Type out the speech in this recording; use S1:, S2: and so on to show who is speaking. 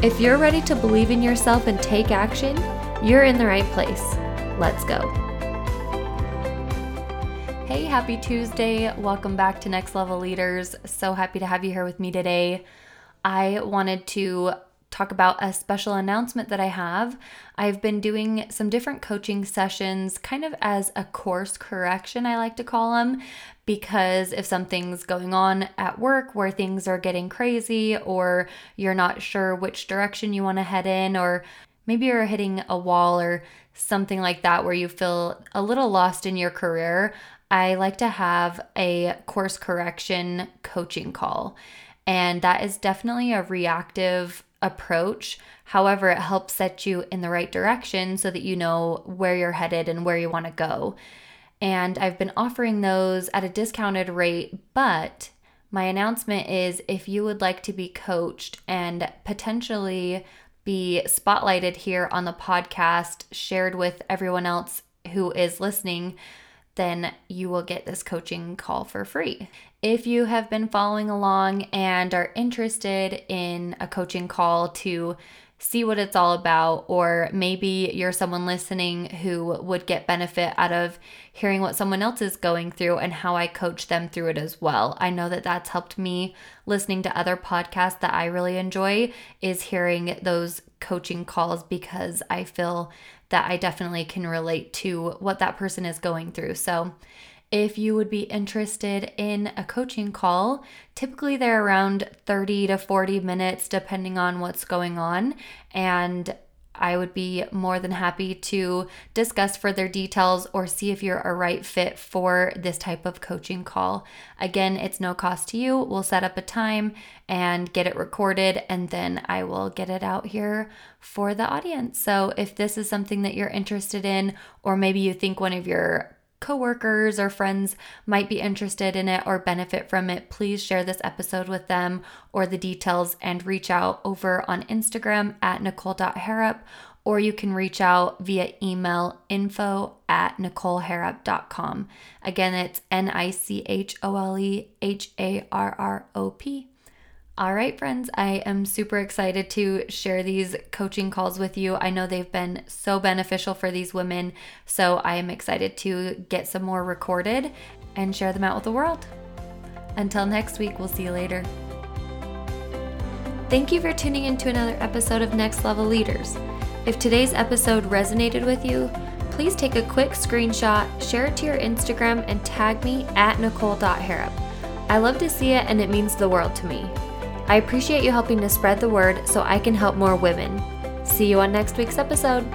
S1: If you're ready to believe in yourself and take action, you're in the right place. Let's go. Hey, happy Tuesday. Welcome back to Next Level Leaders. So happy to have you here with me today. I wanted to talk about a special announcement that I have. I've been doing some different coaching sessions kind of as a course correction, I like to call them, because if something's going on at work where things are getting crazy or you're not sure which direction you want to head in or maybe you're hitting a wall or something like that where you feel a little lost in your career, I like to have a course correction coaching call. And that is definitely a reactive approach. However, it helps set you in the right direction so that you know where you're headed and where you want to go. And I've been offering those at a discounted rate, but my announcement is if you would like to be coached and potentially be spotlighted here on the podcast, shared with everyone else who is listening, then you will get this coaching call for free. If you have been following along and are interested in a coaching call to see what it's all about, or maybe you're someone listening who would get benefit out of hearing what someone else is going through and how I coach them through it as well. I know that that's helped me listening to other podcasts that I really enjoy is hearing those coaching calls because I feel that I definitely can relate to what that person is going through. So, if you would be interested in a coaching call, typically they're around 30 to 40 minutes, depending on what's going on. And I would be more than happy to discuss further details or see if you're a right fit for this type of coaching call. Again, it's no cost to you. We'll set up a time and get it recorded, and then I will get it out here for the audience. So, if this is something that you're interested in, or maybe you think one of your coworkers or friends might be interested in it or benefit from it, please share this episode with them or the details and reach out over on Instagram at nichole.harrop or you can reach out via email info at nicholeharrop.com. Again, it's N I C H O L E H A R R O P. All right, friends, I am super excited to share these coaching calls with you. I know they've been so beneficial for these women, so I am excited to get some more recorded and share them out with the world. Until next week, we'll see you later. Thank you for tuning in to another episode of Next Level Leaders. If today's episode resonated with you, please take a quick screenshot, share it to your Instagram, and tag me at nichole.harrop. I love to see it and it means the world to me. I appreciate you helping to spread the word so I can help more women. See you on next week's episode.